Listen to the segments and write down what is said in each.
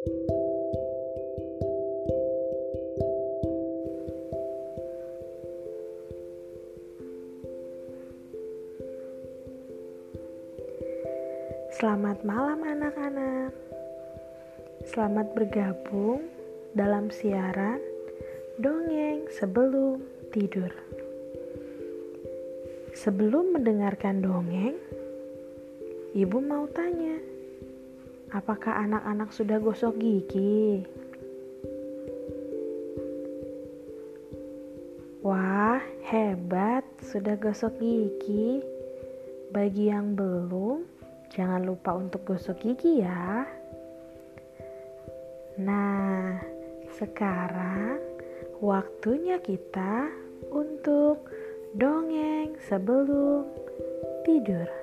Selamat malam anak-anak. Selamat bergabung dalam siaran dongeng sebelum tidur. Sebelum mendengarkan dongeng, Ibu mau tanya, apakah anak-anak sudah gosok gigi? Wah, hebat, sudah gosok gigi. Bagi yang belum, Jangan lupa untuk gosok gigi ya. Nah, sekarang waktunya kita untuk dongeng sebelum tidur.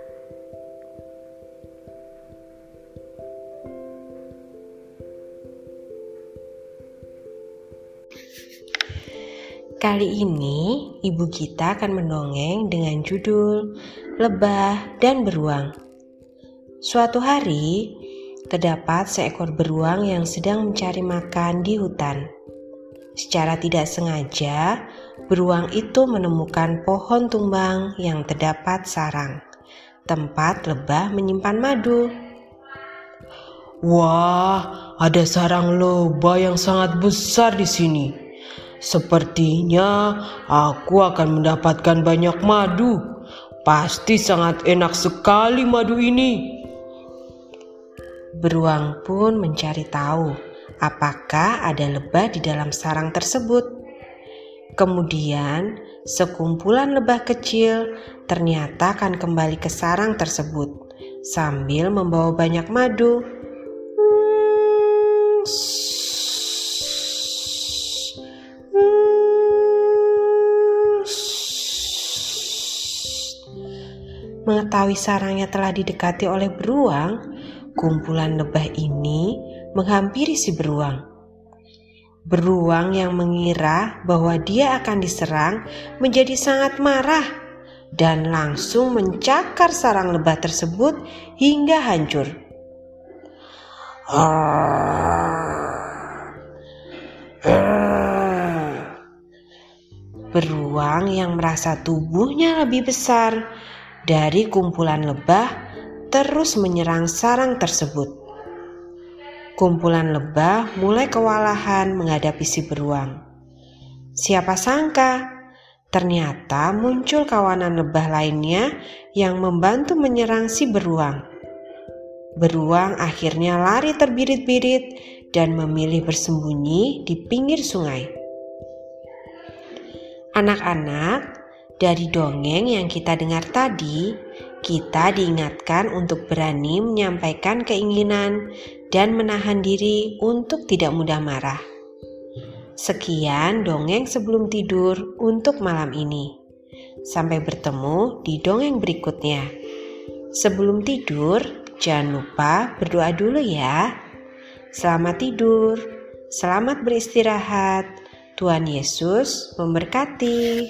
Kali ini ibu kita akan mendongeng dengan judul Lebah dan Beruang. Suatu hari, terdapat seekor beruang yang sedang mencari makan di hutan. Secara tidak sengaja, beruang itu menemukan pohon tumbang yang terdapat sarang, tempat lebah menyimpan madu. Wah, ada sarang lebah yang sangat besar di sini. Sepertinya aku akan mendapatkan banyak madu. Pasti sangat enak sekali madu ini. Beruang pun mencari tahu apakah ada lebah di dalam sarang tersebut. Kemudian, sekumpulan lebah kecil ternyata akan kembali ke sarang tersebut sambil membawa banyak madu. Mengetahui sarangnya telah didekati oleh beruang, Kumpulan lebah ini menghampiri si beruang. Beruang yang mengira bahwa dia akan diserang menjadi sangat marah dan langsung mencakar sarang lebah tersebut hingga hancur. Beruang yang merasa tubuhnya lebih besar dari kumpulan lebah terus menyerang sarang tersebut. Kumpulan lebah mulai kewalahan menghadapi si beruang. Siapa sangka, ternyata muncul kawanan lebah lainnya yang membantu menyerang si beruang. Beruang akhirnya lari terbirit-birit dan memilih bersembunyi di pinggir sungai. Anak-anak, dari dongeng yang kita dengar tadi, kita diingatkan untuk berani menyampaikan keinginan dan menahan diri untuk tidak mudah marah. Sekian dongeng sebelum tidur untuk malam ini. Sampai bertemu di dongeng berikutnya. Sebelum tidur, jangan lupa berdoa dulu ya. Selamat tidur, selamat beristirahat. Tuhan Yesus memberkati.